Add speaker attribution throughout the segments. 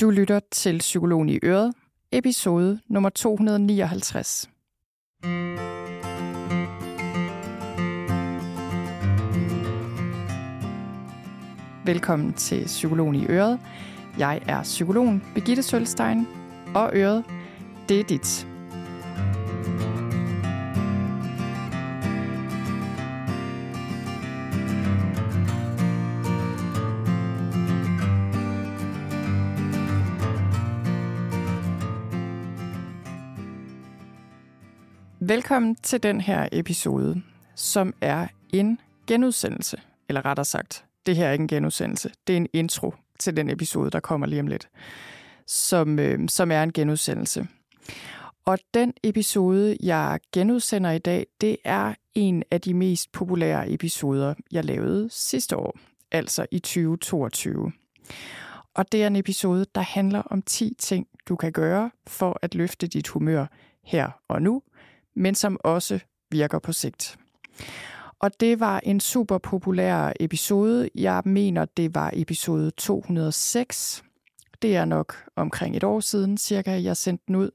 Speaker 1: Du lytter til Psykologen i Øret, episode nummer 259. Velkommen til Psykologen i Øret. Jeg er psykologen Birgitte Sølstein, og Øret, det er dit. Velkommen til den her episode, som er en genudsendelse. Eller rettere sagt, det her er ikke en genudsendelse. Det er en intro til den episode, der kommer lige om lidt, som, øh, som er en genudsendelse. Og den episode, jeg genudsender i dag, det er en af de mest populære episoder, jeg lavede sidste år, altså i 2022. Og det er en episode, der handler om 10 ting, du kan gøre for at løfte dit humør her og nu, men som også virker på sigt. Og det var en super populær episode. Jeg mener, det var episode 206. Det er nok omkring et år siden, cirka, jeg sendte den ud.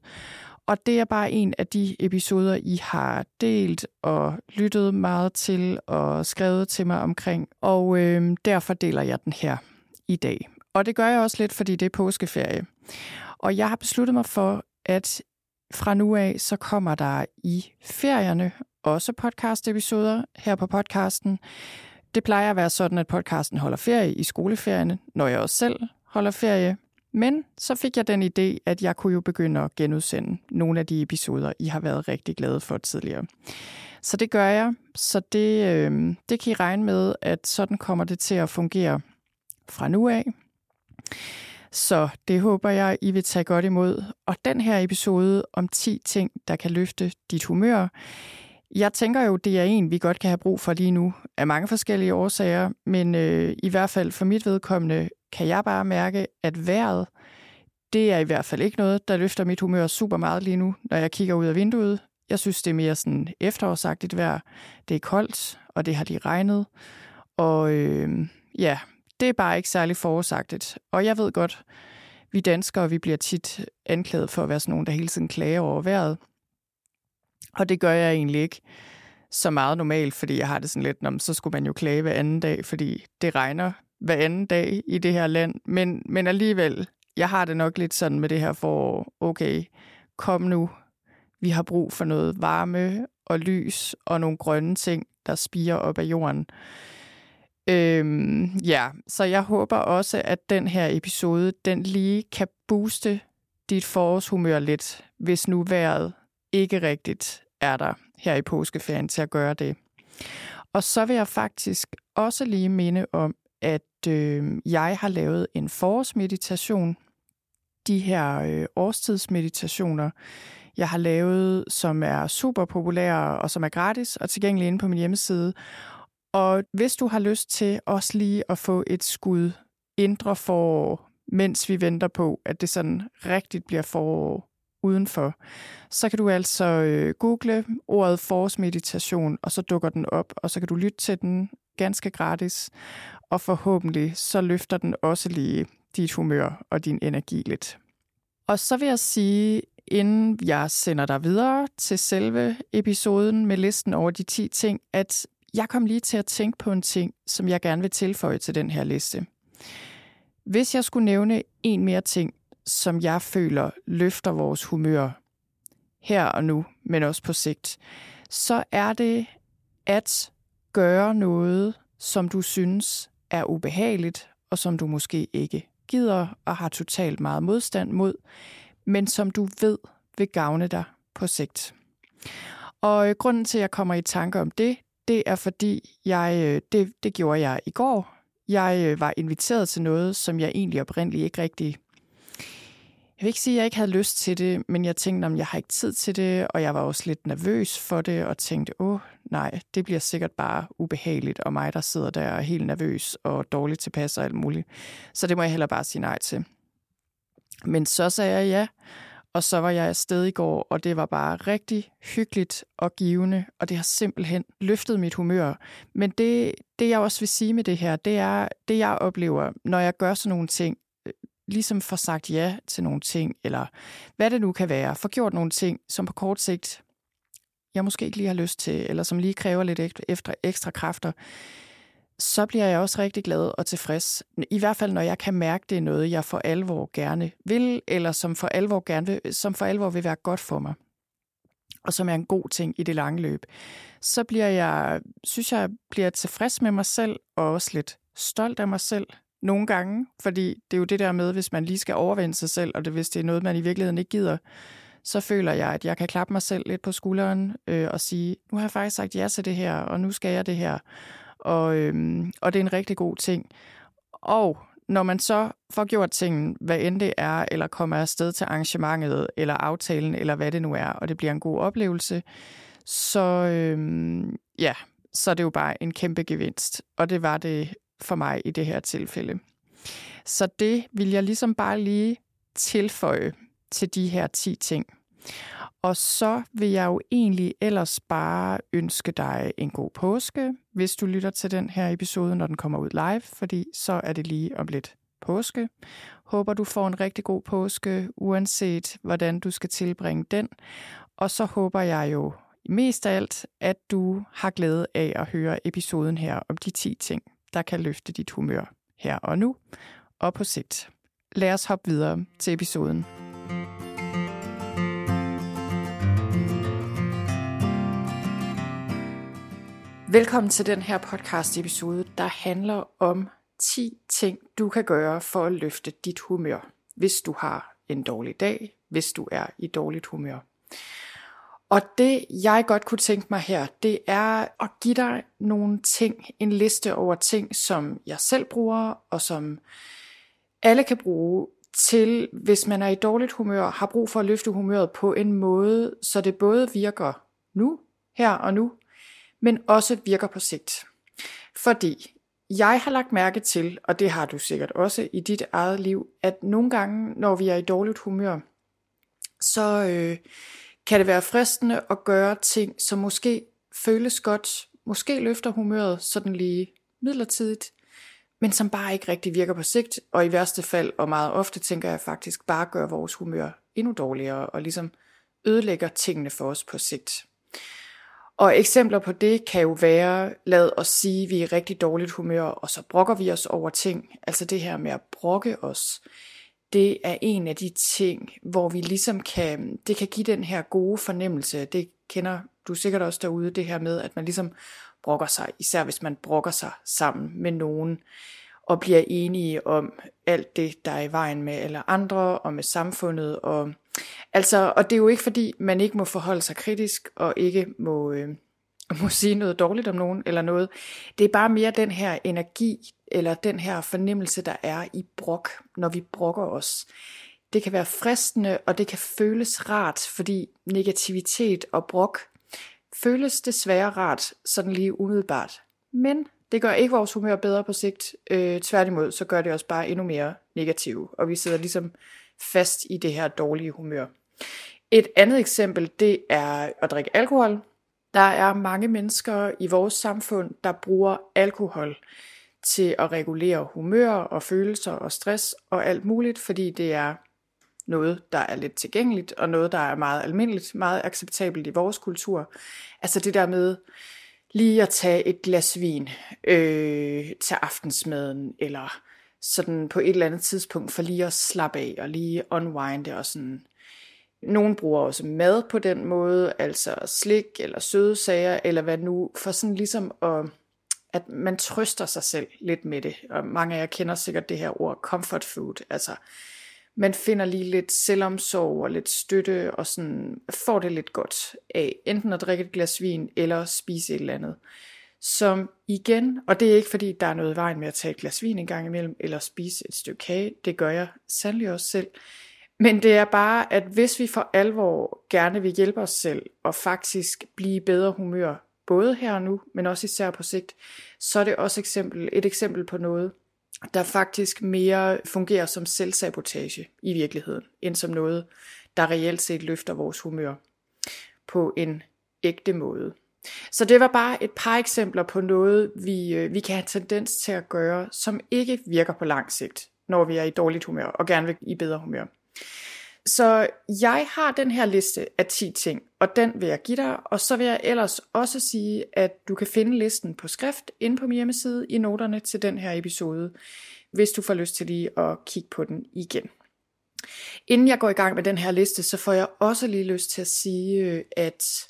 Speaker 1: Og det er bare en af de episoder, I har delt og lyttet meget til og skrevet til mig omkring. Og øh, derfor deler jeg den her i dag. Og det gør jeg også lidt, fordi det er påskeferie. Og jeg har besluttet mig for, at fra nu af, så kommer der i ferierne også podcast-episoder her på podcasten. Det plejer at være sådan, at podcasten holder ferie i skoleferierne, når jeg også selv holder ferie. Men så fik jeg den idé, at jeg kunne jo begynde at genudsende nogle af de episoder, I har været rigtig glade for tidligere. Så det gør jeg. Så det, øh, det kan I regne med, at sådan kommer det til at fungere fra nu af. Så det håber jeg, I vil tage godt imod. Og den her episode om 10 ting, der kan løfte dit humør, jeg tænker jo, det er en, vi godt kan have brug for lige nu, af mange forskellige årsager, men øh, i hvert fald for mit vedkommende kan jeg bare mærke, at vejret, det er i hvert fald ikke noget, der løfter mit humør super meget lige nu, når jeg kigger ud af vinduet. Jeg synes, det er mere sådan efterårsagtigt vejr. Det er koldt, og det har lige regnet. Og øh, ja, det er bare ikke særlig forårsagtigt. Og jeg ved godt, vi danskere, vi bliver tit anklaget for at være sådan nogen, der hele tiden klager over vejret. Og det gør jeg egentlig ikke så meget normalt, fordi jeg har det sådan lidt, om så skulle man jo klage hver anden dag, fordi det regner hver anden dag i det her land. Men, men alligevel, jeg har det nok lidt sådan med det her for, okay, kom nu, vi har brug for noget varme og lys og nogle grønne ting, der spiger op af jorden. Øhm, ja, så jeg håber også, at den her episode, den lige kan booste dit forårshumør lidt, hvis nu vejret ikke rigtigt er der her i påskeferien til at gøre det. Og så vil jeg faktisk også lige minde om, at øh, jeg har lavet en forårsmeditation. De her øh, årstidsmeditationer, jeg har lavet, som er super populære og som er gratis og tilgængelige inde på min hjemmeside. Og hvis du har lyst til også lige at få et skud indre forår, mens vi venter på, at det sådan rigtigt bliver forår udenfor, så kan du altså øh, google ordet forårsmeditation, og så dukker den op, og så kan du lytte til den ganske gratis, og forhåbentlig så løfter den også lige dit humør og din energi lidt. Og så vil jeg sige, inden jeg sender dig videre til selve episoden med listen over de 10 ting, at jeg kom lige til at tænke på en ting, som jeg gerne vil tilføje til den her liste. Hvis jeg skulle nævne en mere ting, som jeg føler løfter vores humør her og nu, men også på sigt, så er det at gøre noget, som du synes er ubehageligt, og som du måske ikke gider og har totalt meget modstand mod, men som du ved vil gavne dig på sigt. Og øh, grunden til, at jeg kommer i tanke om det, det er fordi, jeg, øh, det, det gjorde jeg i går. Jeg øh, var inviteret til noget, som jeg egentlig oprindeligt ikke rigtig... Jeg vil ikke sige, at jeg ikke havde lyst til det, men jeg tænkte, om jeg har ikke tid til det, og jeg var også lidt nervøs for det, og tænkte, åh nej, det bliver sikkert bare ubehageligt, og mig, der sidder der og er helt nervøs og dårligt tilpas og alt muligt. Så det må jeg heller bare sige nej til. Men så sagde jeg ja, og så var jeg afsted i går, og det var bare rigtig hyggeligt og givende, og det har simpelthen løftet mit humør. Men det, det jeg også vil sige med det her, det er, det jeg oplever, når jeg gør sådan nogle ting, øh, ligesom får sagt ja til nogle ting, eller hvad det nu kan være, får gjort nogle ting, som på kort sigt jeg måske ikke lige har lyst til, eller som lige kræver lidt ekstra, ekstra kræfter, så bliver jeg også rigtig glad og tilfreds. I hvert fald, når jeg kan mærke, det er noget, jeg for alvor gerne vil, eller som for alvor, gerne vil, som for alvor vil være godt for mig, og som er en god ting i det lange løb. Så bliver jeg, synes jeg, bliver tilfreds med mig selv, og også lidt stolt af mig selv nogle gange, fordi det er jo det der med, hvis man lige skal overvinde sig selv, og det, hvis det er noget, man i virkeligheden ikke gider, så føler jeg, at jeg kan klappe mig selv lidt på skulderen øh, og sige, nu har jeg faktisk sagt ja til det her, og nu skal jeg det her. Og, øhm, og det er en rigtig god ting. Og når man så får gjort tingen, hvad end det er, eller kommer afsted til arrangementet, eller aftalen, eller hvad det nu er, og det bliver en god oplevelse, så, øhm, ja, så er det jo bare en kæmpe gevinst. Og det var det for mig i det her tilfælde. Så det vil jeg ligesom bare lige tilføje til de her 10 ting. Og så vil jeg jo egentlig ellers bare ønske dig en god påske, hvis du lytter til den her episode, når den kommer ud live, fordi så er det lige om lidt påske. Håber du får en rigtig god påske, uanset hvordan du skal tilbringe den. Og så håber jeg jo mest af alt, at du har glæde af at høre episoden her om de 10 ting, der kan løfte dit humør her og nu og på sigt. Lad os hoppe videre til episoden. Velkommen til den her podcast episode, der handler om 10 ting, du kan gøre for at løfte dit humør, hvis du har en dårlig dag, hvis du er i dårligt humør. Og det jeg godt kunne tænke mig her, det er at give dig nogle ting, en liste over ting, som jeg selv bruger, og som alle kan bruge til, hvis man er i dårligt humør, har brug for at løfte humøret på en måde, så det både virker nu, her og nu, men også virker på sigt. Fordi jeg har lagt mærke til, og det har du sikkert også i dit eget liv, at nogle gange, når vi er i dårligt humør, så øh, kan det være fristende at gøre ting, som måske føles godt, måske løfter humøret sådan lige midlertidigt, men som bare ikke rigtig virker på sigt, og i værste fald, og meget ofte tænker jeg faktisk, bare gør vores humør endnu dårligere, og ligesom ødelægger tingene for os på sigt. Og eksempler på det kan jo være, lad os sige, at vi er i rigtig dårligt humør, og så brokker vi os over ting. Altså det her med at brokke os, det er en af de ting, hvor vi ligesom kan, det kan give den her gode fornemmelse. Det kender du sikkert også derude, det her med, at man ligesom brokker sig, især hvis man brokker sig sammen med nogen, og bliver enige om alt det, der er i vejen med eller andre, og med samfundet, og Altså, og det er jo ikke fordi, man ikke må forholde sig kritisk, og ikke må, øh, må sige noget dårligt om nogen, eller noget. Det er bare mere den her energi, eller den her fornemmelse, der er i brok, når vi brokker os. Det kan være fristende, og det kan føles rart, fordi negativitet og brok føles desværre rart, sådan lige umiddelbart. Men det gør ikke vores humør bedre på sigt. Øh, tværtimod, så gør det os bare endnu mere negative, og vi sidder ligesom fast i det her dårlige humør. Et andet eksempel, det er at drikke alkohol. Der er mange mennesker i vores samfund, der bruger alkohol til at regulere humør og følelser og stress og alt muligt, fordi det er noget, der er lidt tilgængeligt, og noget, der er meget almindeligt, meget acceptabelt i vores kultur. Altså det der med lige at tage et glas vin øh, til aftensmaden, eller sådan på et eller andet tidspunkt for lige at slappe af og lige unwinde og sådan. Nogen bruger også mad på den måde, altså slik eller søde sager, eller hvad nu, for sådan ligesom at, at man trøster sig selv lidt med det. Og mange af jer kender sikkert det her ord comfort food, altså man finder lige lidt selvomsorg og lidt støtte, og sådan får det lidt godt af enten at drikke et glas vin, eller spise et eller andet som igen, og det er ikke fordi, der er noget i vejen med at tage et glas vin en gang imellem, eller spise et stykke kage, det gør jeg sandelig også selv. Men det er bare, at hvis vi for alvor gerne vil hjælpe os selv, og faktisk blive bedre humør, både her og nu, men også især på sigt, så er det også eksempel, et eksempel på noget, der faktisk mere fungerer som selvsabotage i virkeligheden, end som noget, der reelt set løfter vores humør på en ægte måde. Så det var bare et par eksempler på noget, vi, øh, vi kan have tendens til at gøre, som ikke virker på lang sigt, når vi er i dårligt humør, og gerne vil i bedre humør. Så jeg har den her liste af 10 ting, og den vil jeg give dig, og så vil jeg ellers også sige, at du kan finde listen på skrift inde på min hjemmeside i noterne til den her episode, hvis du får lyst til lige at kigge på den igen. Inden jeg går i gang med den her liste, så får jeg også lige lyst til at sige, øh, at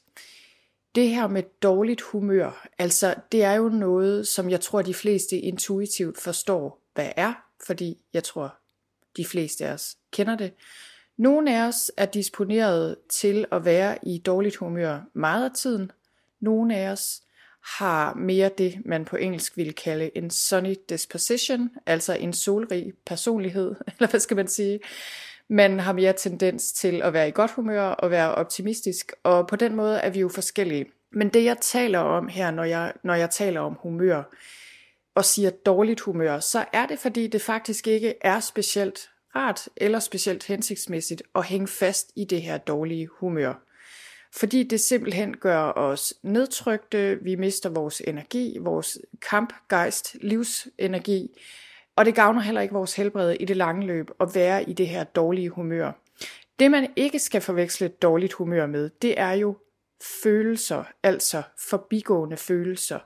Speaker 1: det her med dårligt humør, altså det er jo noget, som jeg tror, de fleste intuitivt forstår, hvad er, fordi jeg tror, de fleste af os kender det. Nogle af os er disponeret til at være i dårligt humør meget af tiden. Nogle af os har mere det, man på engelsk ville kalde en sunny disposition, altså en solrig personlighed, eller hvad skal man sige. Man har mere tendens til at være i godt humør og være optimistisk, og på den måde er vi jo forskellige. Men det jeg taler om her, når jeg, når jeg taler om humør, og siger dårligt humør, så er det fordi det faktisk ikke er specielt rart eller specielt hensigtsmæssigt at hænge fast i det her dårlige humør. Fordi det simpelthen gør os nedtrykte, vi mister vores energi, vores kampgejst, livsenergi, og det gavner heller ikke vores helbred i det lange løb at være i det her dårlige humør. Det man ikke skal forveksle et dårligt humør med, det er jo følelser, altså forbigående følelser.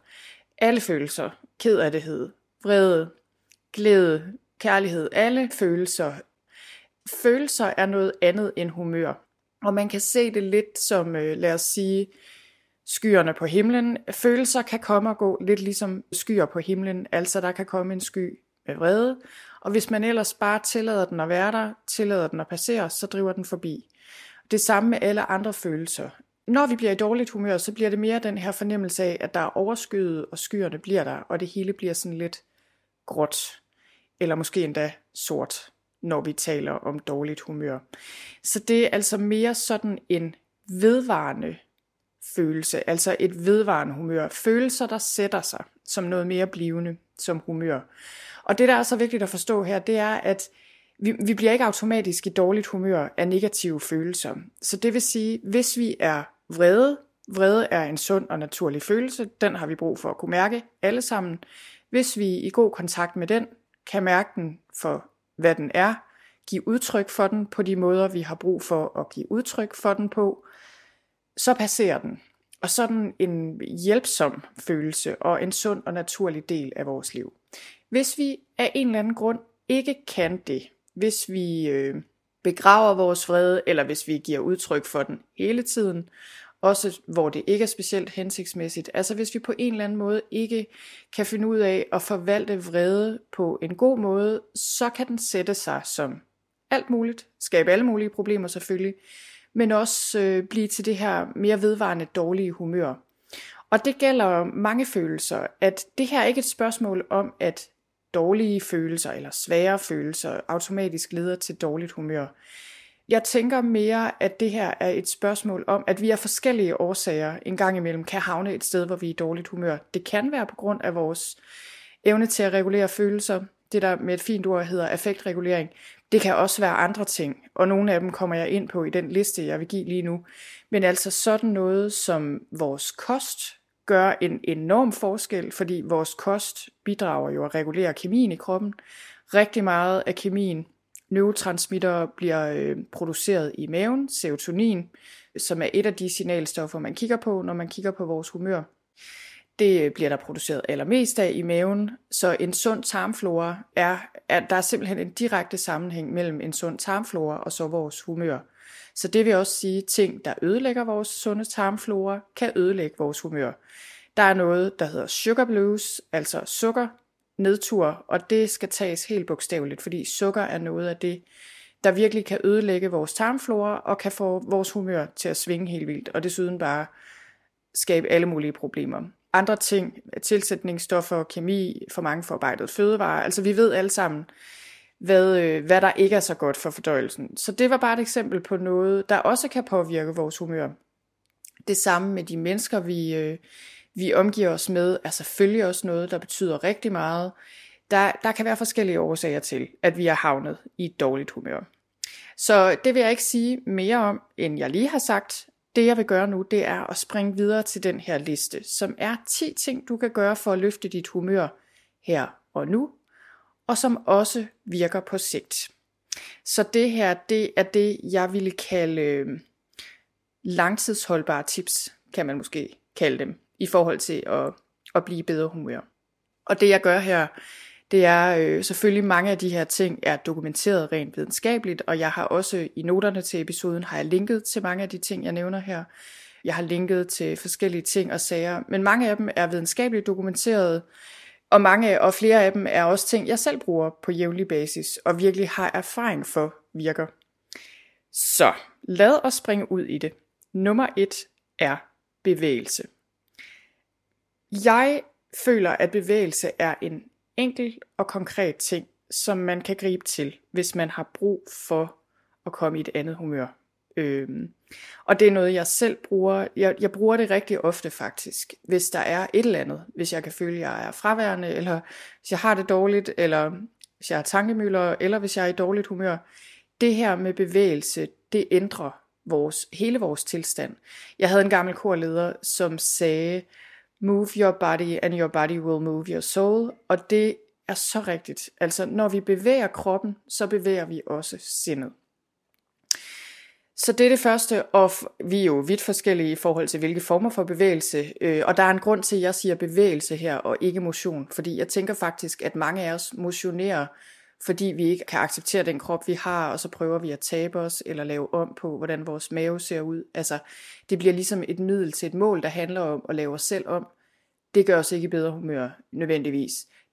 Speaker 1: Alle følelser, kedelighed, vrede, glæde, kærlighed, alle følelser. Følelser er noget andet end humør. Og man kan se det lidt som, øh, lad os sige, skyerne på himlen. Følelser kan komme og gå lidt ligesom skyer på himlen, altså der kan komme en sky vrede, og hvis man ellers bare tillader den at være der, tillader den at passere, så driver den forbi. Det samme med alle andre følelser. Når vi bliver i dårligt humør, så bliver det mere den her fornemmelse af, at der er overskyet, og skyerne bliver der, og det hele bliver sådan lidt gråt, eller måske endda sort, når vi taler om dårligt humør. Så det er altså mere sådan en vedvarende følelse, altså et vedvarende humør. Følelser, der sætter sig som noget mere blivende, som humør. Og det, der er så vigtigt at forstå her, det er, at vi, vi bliver ikke automatisk i dårligt humør af negative følelser. Så det vil sige, hvis vi er vrede, vrede er en sund og naturlig følelse, den har vi brug for at kunne mærke alle sammen. Hvis vi i god kontakt med den, kan mærke den for, hvad den er, give udtryk for den på de måder, vi har brug for at give udtryk for den på, så passerer den. Og sådan en hjælpsom følelse og en sund og naturlig del af vores liv. Hvis vi af en eller anden grund ikke kan det, hvis vi øh, begraver vores vrede, eller hvis vi giver udtryk for den hele tiden, også hvor det ikke er specielt hensigtsmæssigt. Altså hvis vi på en eller anden måde ikke kan finde ud af at forvalte vrede på en god måde, så kan den sætte sig som alt muligt, skabe alle mulige problemer selvfølgelig, men også øh, blive til det her mere vedvarende dårlige humør. Og det gælder mange følelser, at det her er ikke et spørgsmål om, at dårlige følelser eller svære følelser automatisk leder til dårligt humør. Jeg tænker mere, at det her er et spørgsmål om, at vi af forskellige årsager en gang imellem kan havne et sted, hvor vi er i dårligt humør. Det kan være på grund af vores evne til at regulere følelser, det der med et fint ord hedder affektregulering. Det kan også være andre ting, og nogle af dem kommer jeg ind på i den liste, jeg vil give lige nu. Men altså sådan noget som vores kost, gør en enorm forskel, fordi vores kost bidrager jo at regulere kemien i kroppen. Rigtig meget af kemien, neurotransmitter, bliver øh, produceret i maven, serotonin, som er et af de signalstoffer, man kigger på, når man kigger på vores humør. Det bliver der produceret allermest af i maven, så en sund tarmflora er, at der er simpelthen en direkte sammenhæng mellem en sund tarmflora og så vores humør. Så det vil også sige, at ting, der ødelægger vores sunde tarmflora, kan ødelægge vores humør. Der er noget, der hedder sugar blues, altså sukker, nedtur, og det skal tages helt bogstaveligt, fordi sukker er noget af det, der virkelig kan ødelægge vores tarmflora og kan få vores humør til at svinge helt vildt, og desuden bare skabe alle mulige problemer. Andre ting, tilsætningsstoffer, kemi, for mange forarbejdet fødevarer, altså vi ved alle sammen, hvad, øh, hvad der ikke er så godt for fordøjelsen. Så det var bare et eksempel på noget, der også kan påvirke vores humør. Det samme med de mennesker, vi, øh, vi omgiver os med, er selvfølgelig også noget, der betyder rigtig meget. Der, der kan være forskellige årsager til, at vi er havnet i et dårligt humør. Så det vil jeg ikke sige mere om, end jeg lige har sagt. Det jeg vil gøre nu, det er at springe videre til den her liste, som er 10 ting, du kan gøre for at løfte dit humør her og nu, og som også virker på sigt. Så det her, det er det, jeg ville kalde øhm, langtidsholdbare tips, kan man måske kalde dem, i forhold til at, at blive bedre humør. Og det jeg gør her, det er øh, selvfølgelig mange af de her ting er dokumenteret rent videnskabeligt, og jeg har også i noterne til episoden har jeg linket til mange af de ting, jeg nævner her. Jeg har linket til forskellige ting og sager, men mange af dem er videnskabeligt dokumenteret, og mange og flere af dem er også ting, jeg selv bruger på jævnlig basis, og virkelig har erfaring for virker. Så lad os springe ud i det. Nummer et er bevægelse. Jeg føler, at bevægelse er en enkel og konkret ting, som man kan gribe til, hvis man har brug for at komme i et andet humør. Øhm, og det er noget, jeg selv bruger. Jeg, jeg bruger det rigtig ofte faktisk, hvis der er et eller andet. Hvis jeg kan føle, at jeg er fraværende, eller hvis jeg har det dårligt, eller hvis jeg har tankemøller, eller hvis jeg er i dårligt humør. Det her med bevægelse, det ændrer vores, hele vores tilstand. Jeg havde en gammel korleder, som sagde, move your body, and your body will move your soul. Og det er så rigtigt. Altså, når vi bevæger kroppen, så bevæger vi også sindet. Så det er det første, og vi er jo vidt forskellige i forhold til, hvilke former for bevægelse. Øh, og der er en grund til, at jeg siger bevægelse her, og ikke motion. Fordi jeg tænker faktisk, at mange af os motionerer, fordi vi ikke kan acceptere den krop, vi har, og så prøver vi at tabe os, eller lave om på, hvordan vores mave ser ud. Altså, det bliver ligesom et middel til et mål, der handler om at lave os selv om. Det gør os ikke i bedre humør, nødvendigvis.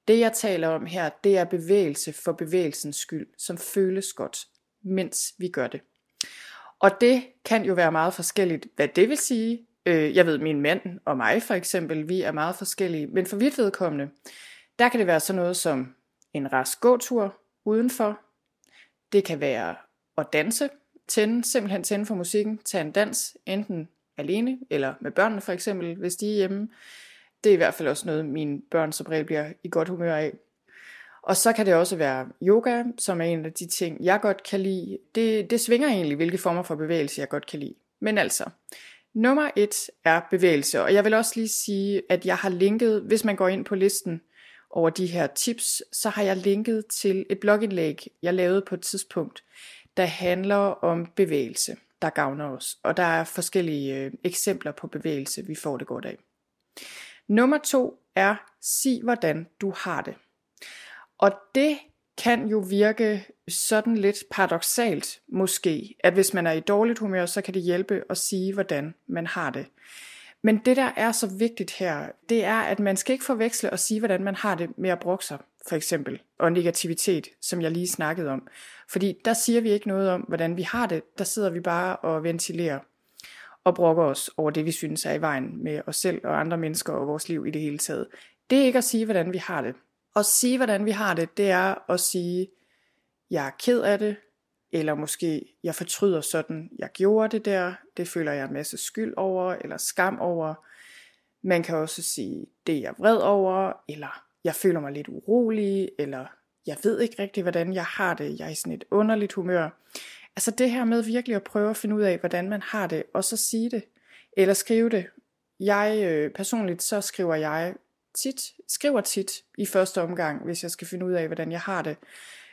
Speaker 1: Det jeg taler om her, det er bevægelse for bevægelsens skyld, som føles godt, mens vi gør det. Og det kan jo være meget forskelligt, hvad det vil sige. Øh, jeg ved, min mand og mig for eksempel, vi er meget forskellige, men for vidt vedkommende, der kan det være sådan noget som en rask gåtur udenfor. Det kan være at danse, tænde, simpelthen tænde for musikken, tage en dans, enten alene eller med børnene for eksempel, hvis de er hjemme. Det er i hvert fald også noget, mine børn som regel bliver i godt humør af. Og så kan det også være yoga, som er en af de ting, jeg godt kan lide. Det, det svinger egentlig, hvilke former for bevægelse jeg godt kan lide. Men altså, nummer et er bevægelse. Og jeg vil også lige sige, at jeg har linket, hvis man går ind på listen over de her tips, så har jeg linket til et blogindlæg, jeg lavede på et tidspunkt, der handler om bevægelse, der gavner os. Og der er forskellige øh, eksempler på bevægelse, vi får det godt af. Nummer to er, sig hvordan du har det. Og det kan jo virke sådan lidt paradoxalt måske, at hvis man er i dårligt humør, så kan det hjælpe at sige, hvordan man har det. Men det, der er så vigtigt her, det er, at man skal ikke forveksle og sige, hvordan man har det med at brokke sig, for eksempel, og negativitet, som jeg lige snakkede om. Fordi der siger vi ikke noget om, hvordan vi har det, der sidder vi bare og ventilerer og brokker os over det, vi synes er i vejen med os selv og andre mennesker og vores liv i det hele taget. Det er ikke at sige, hvordan vi har det. At sige, hvordan vi har det, det er at sige, jeg er ked af det, eller måske jeg fortryder sådan, jeg gjorde det der, det føler jeg en masse skyld over, eller skam over. Man kan også sige, det er jeg vred over, eller jeg føler mig lidt urolig, eller jeg ved ikke rigtig, hvordan jeg har det, jeg er i sådan et underligt humør. Altså det her med virkelig at prøve at finde ud af, hvordan man har det, og så sige det, eller skrive det. Jeg øh, personligt, så skriver jeg tit, skriver tit i første omgang, hvis jeg skal finde ud af, hvordan jeg har det.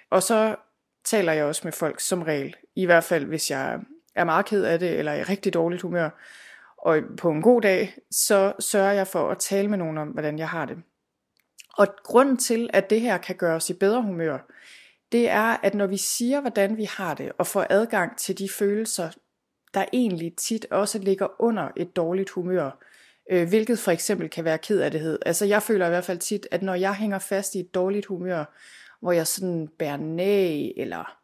Speaker 1: Og så taler jeg også med folk som regel, i hvert fald hvis jeg er meget ked af det, eller er i rigtig dårligt humør. Og på en god dag, så sørger jeg for at tale med nogen om, hvordan jeg har det. Og grunden til, at det her kan gøre os i bedre humør, det er, at når vi siger, hvordan vi har det, og får adgang til de følelser, der egentlig tit også ligger under et dårligt humør, øh, hvilket for eksempel kan være ked af det. Altså jeg føler i hvert fald tit, at når jeg hænger fast i et dårligt humør, hvor jeg sådan bærer næg, eller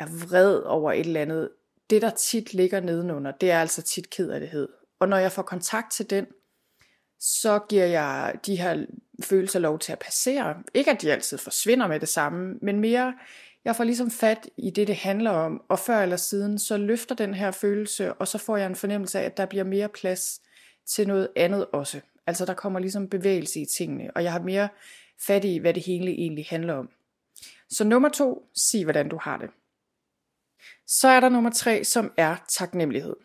Speaker 1: er vred over et eller andet, det der tit ligger nedenunder, det er altså tit kederlighed. Og når jeg får kontakt til den, så giver jeg de her følelser lov til at passere. Ikke at de altid forsvinder med det samme, men mere, jeg får ligesom fat i det, det handler om, og før eller siden, så løfter den her følelse, og så får jeg en fornemmelse af, at der bliver mere plads til noget andet også. Altså der kommer ligesom bevægelse i tingene, og jeg har mere fat i, hvad det hele egentlig handler om. Så nummer to, sig hvordan du har det. Så er der nummer tre, som er taknemmelighed.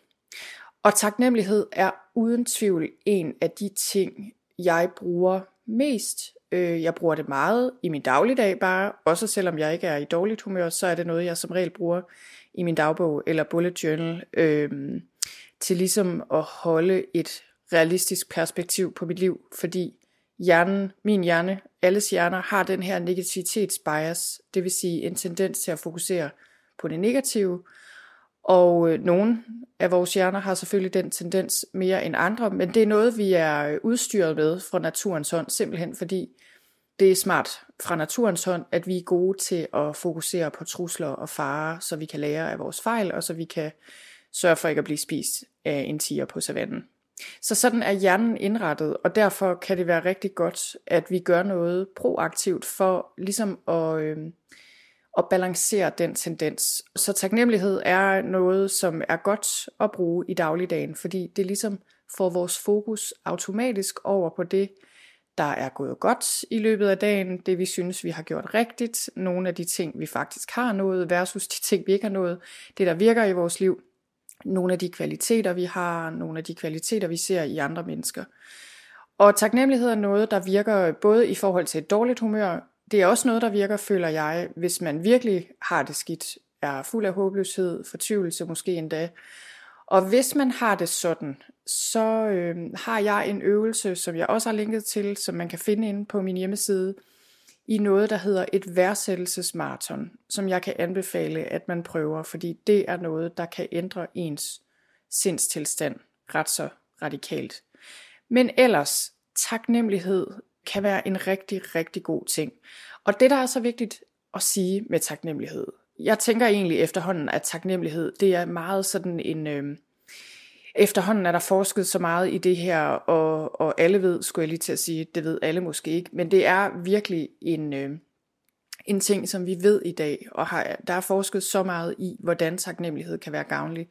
Speaker 1: Og taknemmelighed er uden tvivl en af de ting, jeg bruger mest Øh, jeg bruger det meget i min dagligdag bare, også selvom jeg ikke er i dårligt humør, så er det noget, jeg som regel bruger i min dagbog eller bullet journal, øh, til ligesom at holde et realistisk perspektiv på mit liv, fordi hjernen, min hjerne, alles hjerner har den her negativitetsbias, det vil sige en tendens til at fokusere på det negative, og øh, nogle af vores hjerner har selvfølgelig den tendens mere end andre, men det er noget, vi er øh, udstyret med fra naturens hånd, simpelthen fordi det er smart fra naturens hånd, at vi er gode til at fokusere på trusler og farer, så vi kan lære af vores fejl, og så vi kan sørge for ikke at blive spist af en tiger på savannen. Så sådan er hjernen indrettet, og derfor kan det være rigtig godt, at vi gør noget proaktivt for ligesom at, øh, at balancere den tendens. Så taknemmelighed er noget, som er godt at bruge i dagligdagen, fordi det ligesom får vores fokus automatisk over på det, der er gået godt i løbet af dagen, det vi synes, vi har gjort rigtigt, nogle af de ting, vi faktisk har nået, versus de ting, vi ikke har nået, det der virker i vores liv, nogle af de kvaliteter, vi har, nogle af de kvaliteter, vi ser i andre mennesker. Og taknemmelighed er noget, der virker både i forhold til et dårligt humør, det er også noget, der virker, føler jeg, hvis man virkelig har det skidt, er fuld af håbløshed, fortvivlelse måske endda. Og hvis man har det sådan, så øh, har jeg en øvelse, som jeg også har linket til, som man kan finde inde på min hjemmeside, i noget, der hedder et værdsættelsesmarathon, som jeg kan anbefale, at man prøver, fordi det er noget, der kan ændre ens sindstilstand ret så radikalt. Men ellers, taknemmelighed kan være en rigtig, rigtig god ting. Og det, der er så vigtigt at sige med taknemmelighed, jeg tænker egentlig efterhånden, at taknemmelighed, det er meget sådan en... Øh, efterhånden er der forsket så meget i det her, og, og alle ved, skulle jeg lige til at sige, det ved alle måske ikke, men det er virkelig en, øh, en ting, som vi ved i dag, og har, der er forsket så meget i, hvordan taknemmelighed kan være gavnlig.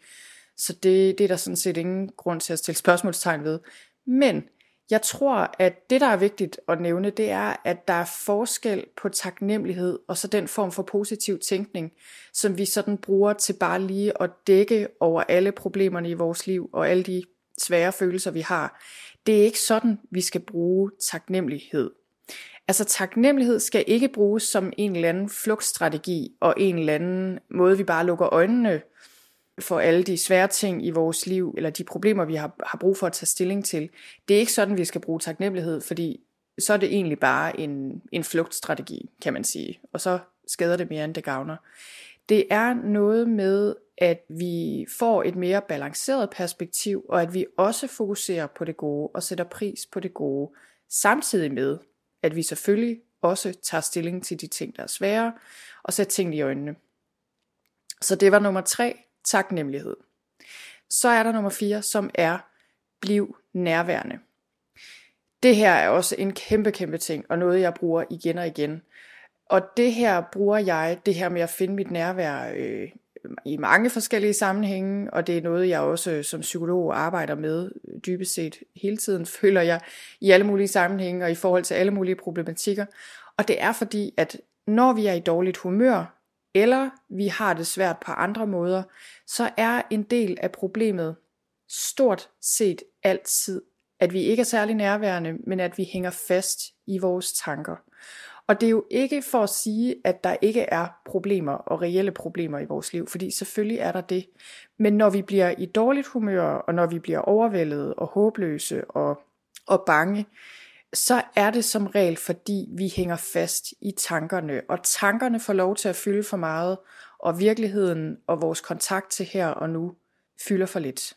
Speaker 1: Så det, det er der sådan set ingen grund til at stille spørgsmålstegn ved. Men jeg tror, at det, der er vigtigt at nævne, det er, at der er forskel på taknemmelighed og så den form for positiv tænkning, som vi sådan bruger til bare lige at dække over alle problemerne i vores liv og alle de svære følelser, vi har. Det er ikke sådan, vi skal bruge taknemmelighed. Altså taknemmelighed skal ikke bruges som en eller anden flugtstrategi og en eller anden måde, vi bare lukker øjnene for alle de svære ting i vores liv, eller de problemer, vi har, har brug for at tage stilling til. Det er ikke sådan, vi skal bruge taknemmelighed, fordi så er det egentlig bare en, en flugtstrategi, kan man sige. Og så skader det mere, end det gavner. Det er noget med, at vi får et mere balanceret perspektiv, og at vi også fokuserer på det gode og sætter pris på det gode, samtidig med, at vi selvfølgelig også tager stilling til de ting, der er svære, og sætter tingene i øjnene. Så det var nummer tre, taknemmelighed. Så er der nummer 4, som er bliv nærværende. Det her er også en kæmpe, kæmpe ting, og noget jeg bruger igen og igen. Og det her bruger jeg, det her med at finde mit nærvær øh, i mange forskellige sammenhænge, og det er noget, jeg også som psykolog arbejder med dybest set hele tiden, føler jeg, i alle mulige sammenhænge og i forhold til alle mulige problematikker. Og det er fordi, at når vi er i dårligt humør, eller vi har det svært på andre måder, så er en del af problemet stort set altid, at vi ikke er særlig nærværende, men at vi hænger fast i vores tanker. Og det er jo ikke for at sige, at der ikke er problemer og reelle problemer i vores liv, fordi selvfølgelig er der det. Men når vi bliver i dårligt humør, og når vi bliver overvældet og håbløse og, og bange, så er det som regel, fordi vi hænger fast i tankerne, og tankerne får lov til at fylde for meget, og virkeligheden og vores kontakt til her og nu fylder for lidt.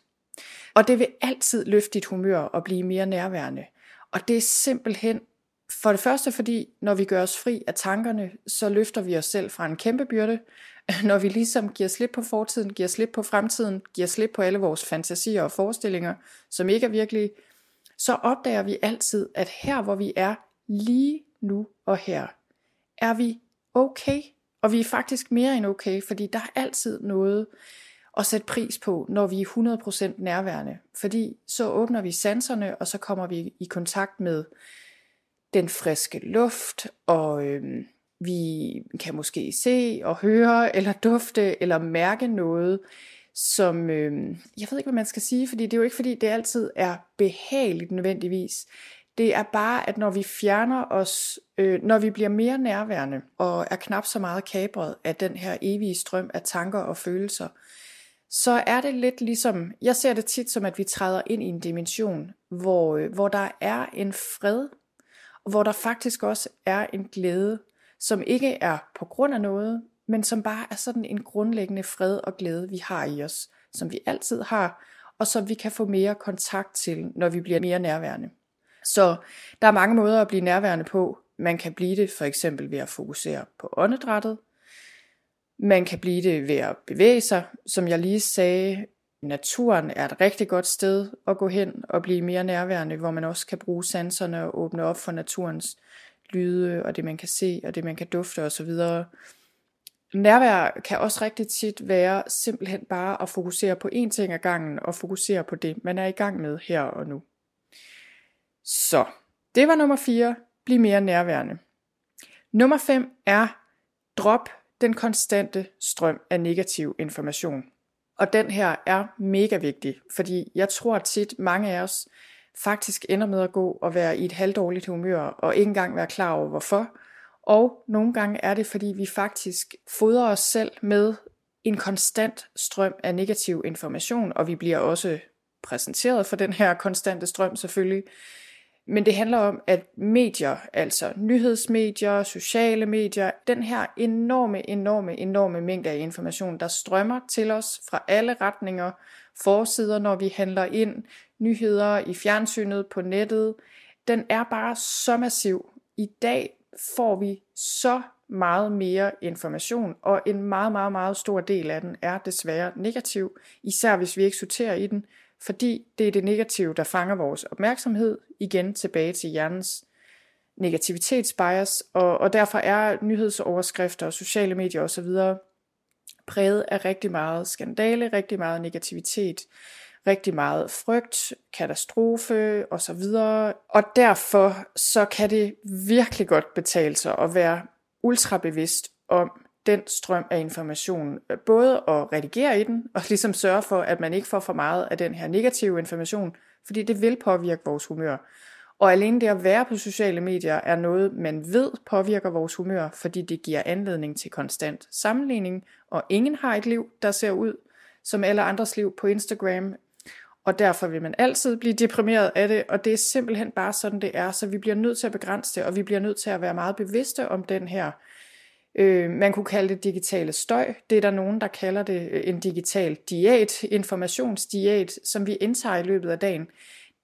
Speaker 1: Og det vil altid løfte dit humør og blive mere nærværende. Og det er simpelthen for det første fordi, når vi gør os fri af tankerne, så løfter vi os selv fra en kæmpe byrde. Når vi ligesom giver slip på fortiden, giver slip på fremtiden, giver slip på alle vores fantasier og forestillinger, som ikke er virkelige, så opdager vi altid, at her hvor vi er lige nu og her, er vi okay. Og vi er faktisk mere end okay, fordi der er altid noget at sætte pris på, når vi er 100% nærværende. Fordi så åbner vi sanserne, og så kommer vi i kontakt med den friske luft, og øhm, vi kan måske se og høre, eller dufte, eller mærke noget, som, øh, jeg ved ikke, hvad man skal sige, fordi det er jo ikke fordi, det altid er behageligt nødvendigvis. Det er bare, at når vi fjerner os, øh, når vi bliver mere nærværende og er knap så meget kabret af den her evige strøm af tanker og følelser, så er det lidt ligesom, jeg ser det tit som, at vi træder ind i en dimension, hvor, øh, hvor der er en fred, og hvor der faktisk også er en glæde, som ikke er på grund af noget, men som bare er sådan en grundlæggende fred og glæde, vi har i os, som vi altid har, og som vi kan få mere kontakt til, når vi bliver mere nærværende. Så der er mange måder at blive nærværende på. Man kan blive det for eksempel ved at fokusere på åndedrættet. Man kan blive det ved at bevæge sig. Som jeg lige sagde, naturen er et rigtig godt sted at gå hen og blive mere nærværende, hvor man også kan bruge sanserne og åbne op for naturens lyde og det man kan se og det man kan dufte osv. Nærvær kan også rigtig tit være simpelthen bare at fokusere på én ting ad gangen og fokusere på det, man er i gang med her og nu. Så, det var nummer 4. Bliv mere nærværende. Nummer 5 er drop den konstante strøm af negativ information. Og den her er mega vigtig, fordi jeg tror tit mange af os faktisk ender med at gå og være i et halvdårligt humør og ikke engang være klar over hvorfor. Og nogle gange er det, fordi vi faktisk fodrer os selv med en konstant strøm af negativ information, og vi bliver også præsenteret for den her konstante strøm selvfølgelig. Men det handler om, at medier, altså nyhedsmedier, sociale medier, den her enorme, enorme, enorme mængde af information, der strømmer til os fra alle retninger, forsider, når vi handler ind, nyheder i fjernsynet, på nettet, den er bare så massiv. I dag får vi så meget mere information, og en meget, meget, meget stor del af den er desværre negativ, især hvis vi ikke sorterer i den, fordi det er det negative, der fanger vores opmærksomhed, igen tilbage til hjernens negativitetsbias, og, og derfor er nyhedsoverskrifter og sociale medier osv. præget af rigtig meget skandale, rigtig meget negativitet, rigtig meget frygt, katastrofe osv. Og derfor så kan det virkelig godt betale sig at være ultrabevidst om den strøm af information. Øh, både at redigere i den, og ligesom sørge for, at man ikke får for meget af den her negative information, fordi det vil påvirke vores humør. Og alene det at være på sociale medier er noget, man ved påvirker vores humør, fordi det giver anledning til konstant sammenligning, og ingen har et liv, der ser ud som alle andres liv på Instagram, og derfor vil man altid blive deprimeret af det, og det er simpelthen bare sådan, det er, så vi bliver nødt til at begrænse det, og vi bliver nødt til at være meget bevidste om den her Øh, man kunne kalde det digitale støj. Det er der nogen, der kalder det øh, en digital diæt, informationsdiæt, som vi indtager i løbet af dagen.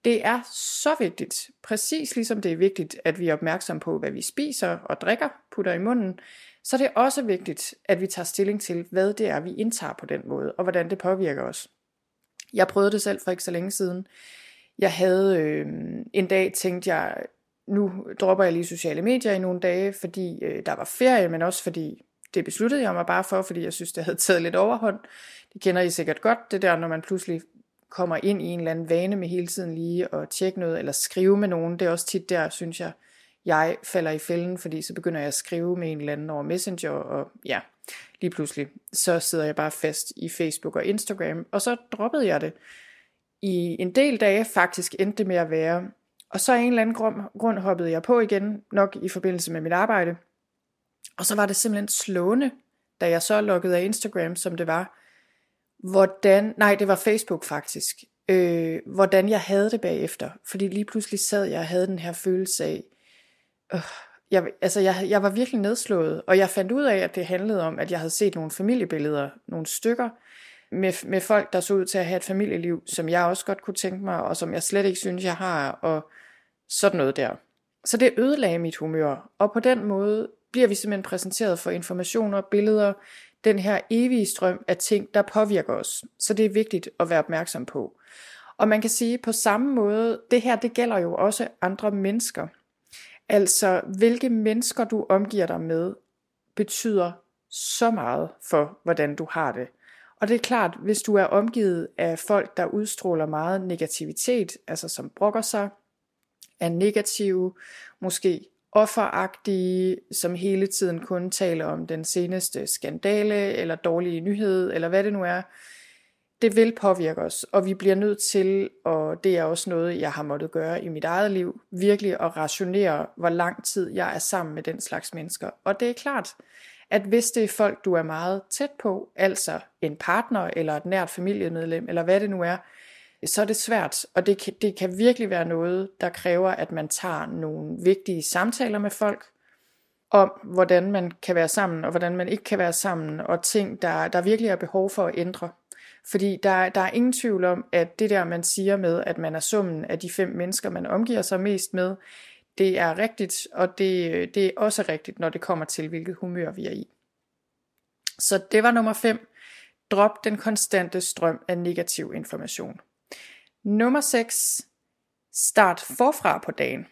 Speaker 1: Det er så vigtigt, præcis ligesom det er vigtigt, at vi er opmærksom på, hvad vi spiser og drikker, putter i munden, så det er også vigtigt, at vi tager stilling til, hvad det er, vi indtager på den måde, og hvordan det påvirker os. Jeg prøvede det selv for ikke så længe siden. Jeg havde øh, en dag tænkt jeg, nu dropper jeg lige sociale medier i nogle dage, fordi øh, der var ferie, men også fordi det besluttede jeg mig bare for, fordi jeg synes, det havde taget lidt overhånd. Det kender I sikkert godt, det der, når man pludselig kommer ind i en eller anden vane med hele tiden lige at tjekke noget, eller skrive med nogen. Det er også tit der, synes jeg, jeg falder i fælden, fordi så begynder jeg at skrive med en eller anden over Messenger, og ja, lige pludselig, så sidder jeg bare fast i Facebook og Instagram, og så droppede jeg det. I en del dage faktisk endte det med at være, og så af en eller anden grund, hoppede jeg på igen, nok i forbindelse med mit arbejde. Og så var det simpelthen slående, da jeg så lukkede af Instagram, som det var, hvordan, nej det var Facebook faktisk, øh, hvordan jeg havde det bagefter. Fordi lige pludselig sad jeg og havde den her følelse af, øh, jeg, altså jeg, jeg var virkelig nedslået, og jeg fandt ud af, at det handlede om, at jeg havde set nogle familiebilleder, nogle stykker, med, med folk, der så ud til at have et familieliv, som jeg også godt kunne tænke mig, og som jeg slet ikke synes, jeg har, og sådan noget der. Så det ødelagde mit humør, og på den måde bliver vi simpelthen præsenteret for informationer, billeder, den her evige strøm af ting, der påvirker os. Så det er vigtigt at være opmærksom på. Og man kan sige på samme måde, det her det gælder jo også andre mennesker. Altså, hvilke mennesker du omgiver dig med, betyder så meget for, hvordan du har det. Og det er klart, hvis du er omgivet af folk, der udstråler meget negativitet, altså som brokker sig, er negative, måske offeragtige, som hele tiden kun taler om den seneste skandale, eller dårlige nyhed, eller hvad det nu er, det vil påvirke os, og vi bliver nødt til, og det er også noget, jeg har måttet gøre i mit eget liv, virkelig at rationere, hvor lang tid jeg er sammen med den slags mennesker. Og det er klart, at hvis det er folk, du er meget tæt på, altså en partner eller et nært familiemedlem, eller hvad det nu er, så er det svært, og det kan, det kan virkelig være noget, der kræver, at man tager nogle vigtige samtaler med folk, om hvordan man kan være sammen, og hvordan man ikke kan være sammen, og ting, der, der virkelig er behov for at ændre. Fordi der, der er ingen tvivl om, at det der, man siger med, at man er summen af de fem mennesker, man omgiver sig mest med, det er rigtigt, og det, det er også rigtigt, når det kommer til, hvilket humør vi er i. Så det var nummer 5. Drop den konstante strøm af negativ information. Nummer 6. Start forfra på dagen.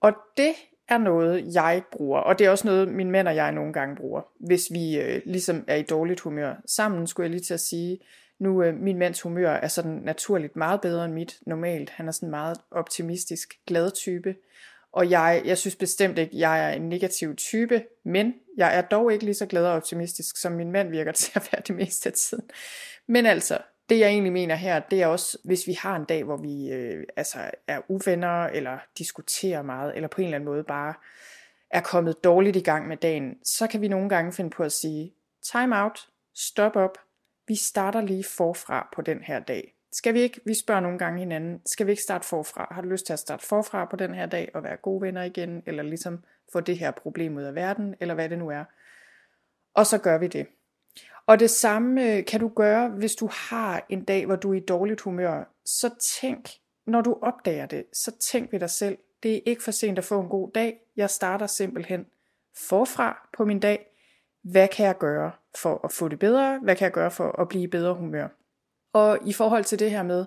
Speaker 1: Og det er noget, jeg bruger, og det er også noget, min mænd og jeg nogle gange bruger, hvis vi øh, ligesom er i dårligt humør. Sammen skulle jeg lige til at sige, nu øh, min mands humør er sådan naturligt meget bedre end mit normalt. Han er sådan en meget optimistisk, glad type. Og jeg, jeg synes bestemt ikke, jeg er en negativ type, men jeg er dog ikke lige så glad og optimistisk, som min mand virker til at være det meste af tiden. Men altså, det jeg egentlig mener her, det er også, hvis vi har en dag, hvor vi øh, altså er uvenner, eller diskuterer meget, eller på en eller anden måde bare er kommet dårligt i gang med dagen, så kan vi nogle gange finde på at sige, time out, stop op, vi starter lige forfra på den her dag. Skal vi ikke, vi spørger nogle gange hinanden, skal vi ikke starte forfra? Har du lyst til at starte forfra på den her dag og være gode venner igen, eller ligesom få det her problem ud af verden, eller hvad det nu er. Og så gør vi det. Og det samme øh, kan du gøre, hvis du har en dag, hvor du er i dårligt humør. Så tænk, når du opdager det, så tænk ved dig selv, det er ikke for sent at få en god dag. Jeg starter simpelthen forfra på min dag. Hvad kan jeg gøre for at få det bedre? Hvad kan jeg gøre for at blive i bedre humør? Og i forhold til det her med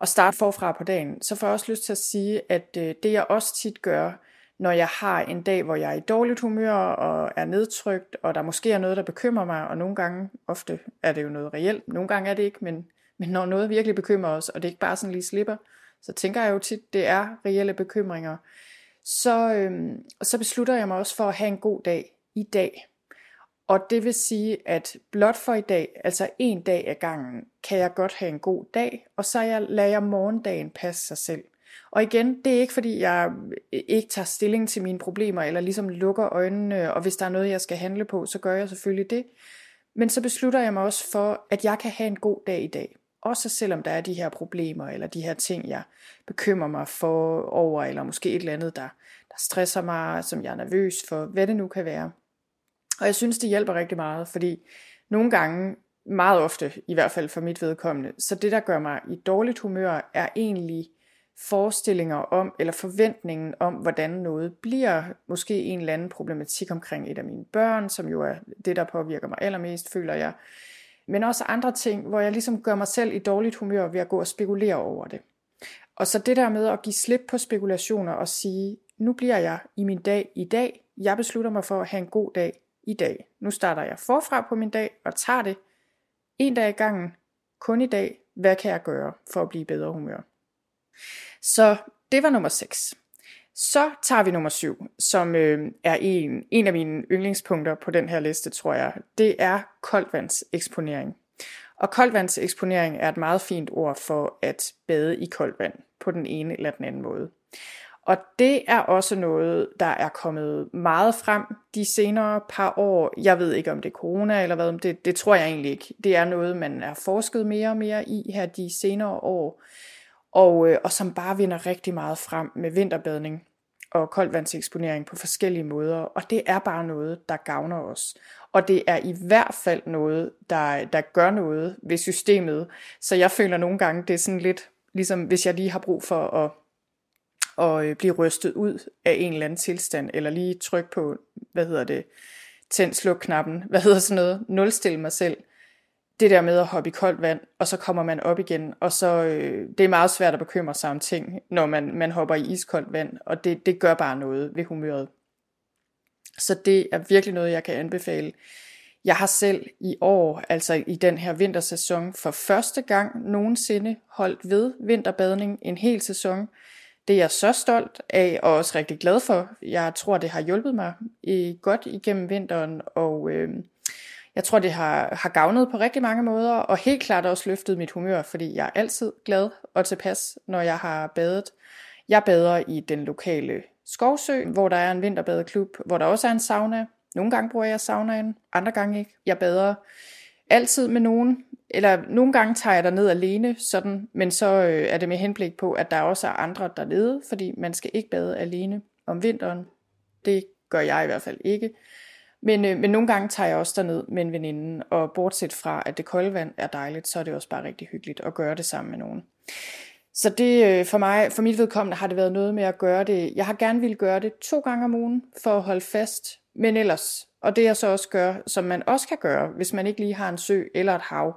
Speaker 1: at starte forfra på dagen, så får jeg også lyst til at sige, at øh, det jeg også tit gør, når jeg har en dag, hvor jeg er i dårligt humør og er nedtrykt, og der måske er noget, der bekymrer mig, og nogle gange, ofte er det jo noget reelt, nogle gange er det ikke, men, men når noget virkelig bekymrer os, og det ikke bare sådan lige slipper, så tænker jeg jo tit, det er reelle bekymringer, så, øhm, så beslutter jeg mig også for at have en god dag i dag. Og det vil sige, at blot for i dag, altså en dag ad gangen, kan jeg godt have en god dag, og så jeg, lader jeg morgendagen passe sig selv. Og igen, det er ikke fordi, jeg øh, ikke tager stilling til mine problemer, eller ligesom lukker øjnene, og hvis der er noget, jeg skal handle på, så gør jeg selvfølgelig det. Men så beslutter jeg mig også for, at jeg kan have en god dag i dag. Også selvom der er de her problemer, eller de her ting, jeg bekymrer mig for over, eller måske et eller andet, der, der stresser mig, som jeg er nervøs for, hvad det nu kan være. Og jeg synes, det hjælper rigtig meget, fordi nogle gange, meget ofte i hvert fald for mit vedkommende, så det, der gør mig i dårligt humør, er egentlig forestillinger om, eller forventningen om, hvordan noget bliver. Måske en eller anden problematik omkring et af mine børn, som jo er det, der påvirker mig allermest, føler jeg. Men også andre ting, hvor jeg ligesom gør mig selv i dårligt humør ved at gå og spekulere over det. Og så det der med at give slip på spekulationer og sige, nu bliver jeg i min dag i dag. Jeg beslutter mig for at have en god dag i dag. Nu starter jeg forfra på min dag og tager det en dag i gangen. Kun i dag. Hvad kan jeg gøre for at blive bedre humør? Så det var nummer 6. Så tager vi nummer 7, som øh, er en, en af mine yndlingspunkter på den her liste, tror jeg. Det er koldvandseksponering. Og koldvandseksponering er et meget fint ord for at bade i koldt vand på den ene eller den anden måde. Og det er også noget, der er kommet meget frem de senere par år. Jeg ved ikke, om det er corona eller hvad, det, det tror jeg egentlig ikke. Det er noget, man er forsket mere og mere i her de senere år og, øh, og som bare vinder rigtig meget frem med vinterbadning og koldvandseksponering på forskellige måder, og det er bare noget, der gavner os. Og det er i hvert fald noget, der, der gør noget ved systemet, så jeg føler nogle gange, det er sådan lidt, ligesom hvis jeg lige har brug for at, og øh, blive rystet ud af en eller anden tilstand, eller lige trykke på, hvad hedder det, tænd sluk knappen, hvad hedder sådan noget, nulstille mig selv, det der med at hoppe i koldt vand, og så kommer man op igen, og så øh, det er meget svært at bekymre sig om ting, når man, man hopper i iskoldt vand, og det, det gør bare noget ved humøret. Så det er virkelig noget, jeg kan anbefale. Jeg har selv i år, altså i den her vintersæson, for første gang nogensinde holdt ved vinterbadning en hel sæson. Det er jeg så stolt af, og også rigtig glad for. Jeg tror, det har hjulpet mig godt igennem vinteren, og øh, Jeg tror, det har, har gavnet på rigtig mange måder, og helt klart også løftet mit humør, fordi jeg er altid glad og tilpas, når jeg har badet. Jeg bader i den lokale skovsø, hvor der er en vinterbadeklub, hvor der også er en sauna. Nogle gange bruger jeg saunaen, andre gange ikke. Jeg bader altid med nogen, eller nogle gange tager jeg der ned alene, sådan, men så øh, er det med henblik på, at der også er andre dernede, fordi man skal ikke bade alene om vinteren. Det gør jeg i hvert fald ikke. Men, øh, men nogle gange tager jeg også derned med en veninde, og bortset fra, at det kolde vand er dejligt, så er det også bare rigtig hyggeligt at gøre det sammen med nogen. Så det øh, for mig, for mit vedkommende har det været noget med at gøre det. Jeg har gerne ville gøre det to gange om ugen for at holde fast, men ellers, og det jeg så også gør, som man også kan gøre, hvis man ikke lige har en sø eller et hav,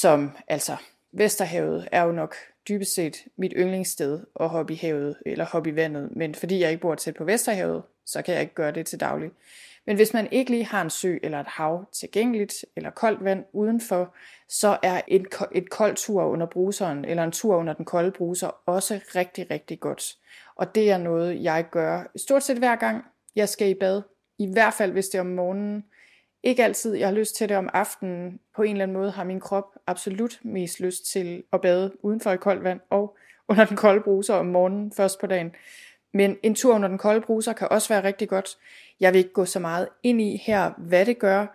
Speaker 1: som altså Vesterhavet er jo nok dybest set mit yndlingssted at hoppe i havet eller hoppe i vandet, men fordi jeg ikke bor tæt på Vesterhavet, så kan jeg ikke gøre det til daglig. Men hvis man ikke lige har en sø eller et hav tilgængeligt, eller koldt vand udenfor, så er et, et koldt tur under bruseren, eller en tur under den kolde bruser, også rigtig, rigtig godt. Og det er noget, jeg gør stort set hver gang, jeg skal i bad. I hvert fald, hvis det er om morgenen. Ikke altid, jeg har lyst til det om aftenen. På en eller anden måde har min krop absolut mest lyst til at bade udenfor i koldt vand og under den kolde bruser om morgenen først på dagen. Men en tur under den kolde bruser kan også være rigtig godt. Jeg vil ikke gå så meget ind i her, hvad det gør.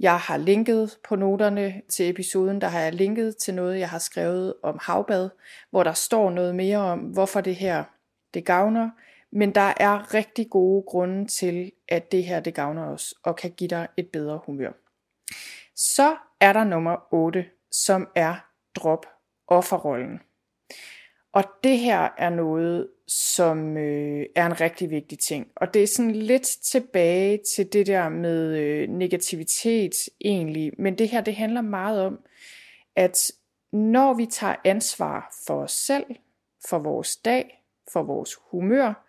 Speaker 1: Jeg har linket på noterne til episoden, der har jeg linket til noget, jeg har skrevet om havbad, hvor der står noget mere om, hvorfor det her det gavner. Men der er rigtig gode grunde til, at det her det gavner os og kan give dig et bedre humør. Så er der nummer 8, som er drop offerrollen. Og det her er noget, som øh, er en rigtig vigtig ting. Og det er sådan lidt tilbage til det der med øh, negativitet egentlig. Men det her, det handler meget om, at når vi tager ansvar for os selv, for vores dag, for vores humør,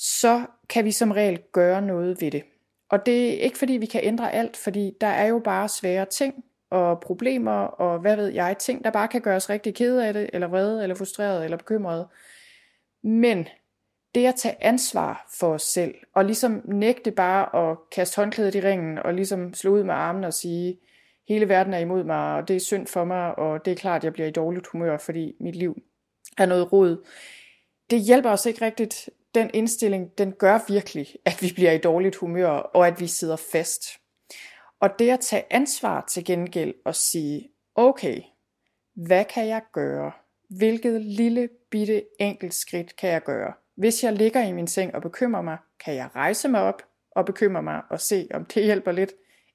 Speaker 1: så kan vi som regel gøre noget ved det. Og det er ikke fordi, vi kan ændre alt, fordi der er jo bare svære ting og problemer og hvad ved jeg, ting, der bare kan gøre os rigtig kede af det, eller vrede, eller frustreret, eller bekymrede. Men det at tage ansvar for os selv, og ligesom nægte bare at kaste håndklædet i ringen, og ligesom slå ud med armen og sige, hele verden er imod mig, og det er synd for mig, og det er klart, jeg bliver i dårligt humør, fordi mit liv er noget rod. Det hjælper os ikke rigtigt. Den indstilling, den gør virkelig, at vi bliver i dårligt humør, og at vi sidder fast. Og det at tage ansvar til gengæld og sige, okay, hvad kan jeg gøre? Hvilket lille bitte enkelt skridt kan jeg gøre? Hvis jeg ligger i min seng og bekymrer mig, kan jeg rejse mig op og bekymre mig og se, om det hjælper lidt.